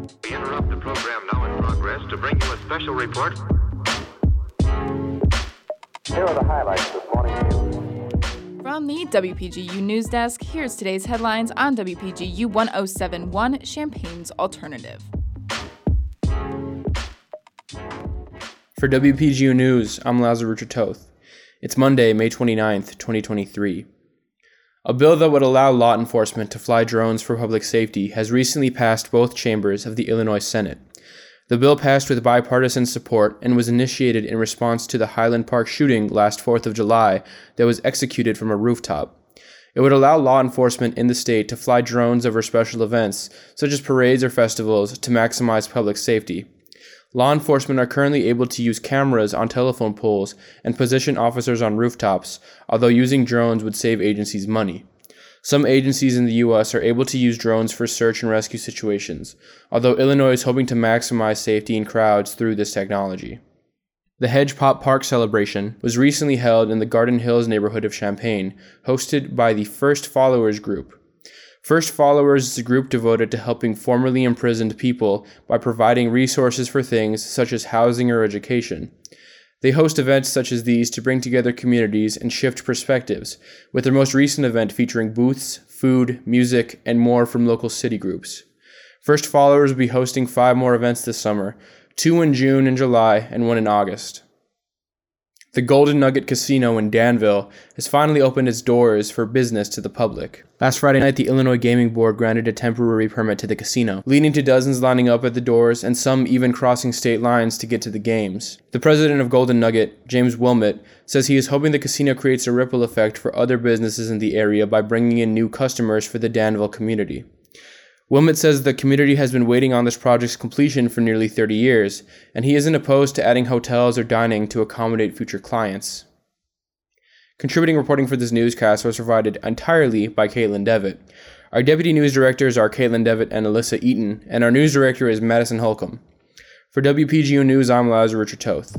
We interrupt the program now in progress to bring you a special report. Here are the highlights this morning's news. From the WPGU News Desk, here's today's headlines on WPGU 1071 Champaign's Alternative. For WPGU News, I'm Laszlo Toth. It's Monday, May 29th, 2023. A bill that would allow law enforcement to fly drones for public safety has recently passed both chambers of the Illinois Senate. The bill passed with bipartisan support and was initiated in response to the Highland Park shooting last 4th of July that was executed from a rooftop. It would allow law enforcement in the state to fly drones over special events, such as parades or festivals, to maximize public safety. Law enforcement are currently able to use cameras on telephone poles and position officers on rooftops, although using drones would save agencies money. Some agencies in the U.S. are able to use drones for search and rescue situations, although Illinois is hoping to maximize safety in crowds through this technology. The Hedge Pop Park celebration was recently held in the Garden Hills neighborhood of Champaign, hosted by the First Followers Group, First Followers is a group devoted to helping formerly imprisoned people by providing resources for things such as housing or education. They host events such as these to bring together communities and shift perspectives, with their most recent event featuring booths, food, music, and more from local city groups. First Followers will be hosting five more events this summer two in June and July, and one in August. The Golden Nugget Casino in Danville has finally opened its doors for business to the public. Last Friday night, the Illinois Gaming Board granted a temporary permit to the casino, leading to dozens lining up at the doors and some even crossing state lines to get to the games. The president of Golden Nugget, James Wilmot, says he is hoping the casino creates a ripple effect for other businesses in the area by bringing in new customers for the Danville community. Wilmot says the community has been waiting on this project's completion for nearly 30 years, and he isn't opposed to adding hotels or dining to accommodate future clients. Contributing reporting for this newscast was provided entirely by Kaitlyn Devitt. Our deputy news directors are Kaitlyn Devitt and Alyssa Eaton, and our news director is Madison Holcomb. For WPGU News, I'm Laszlo Richard Toth.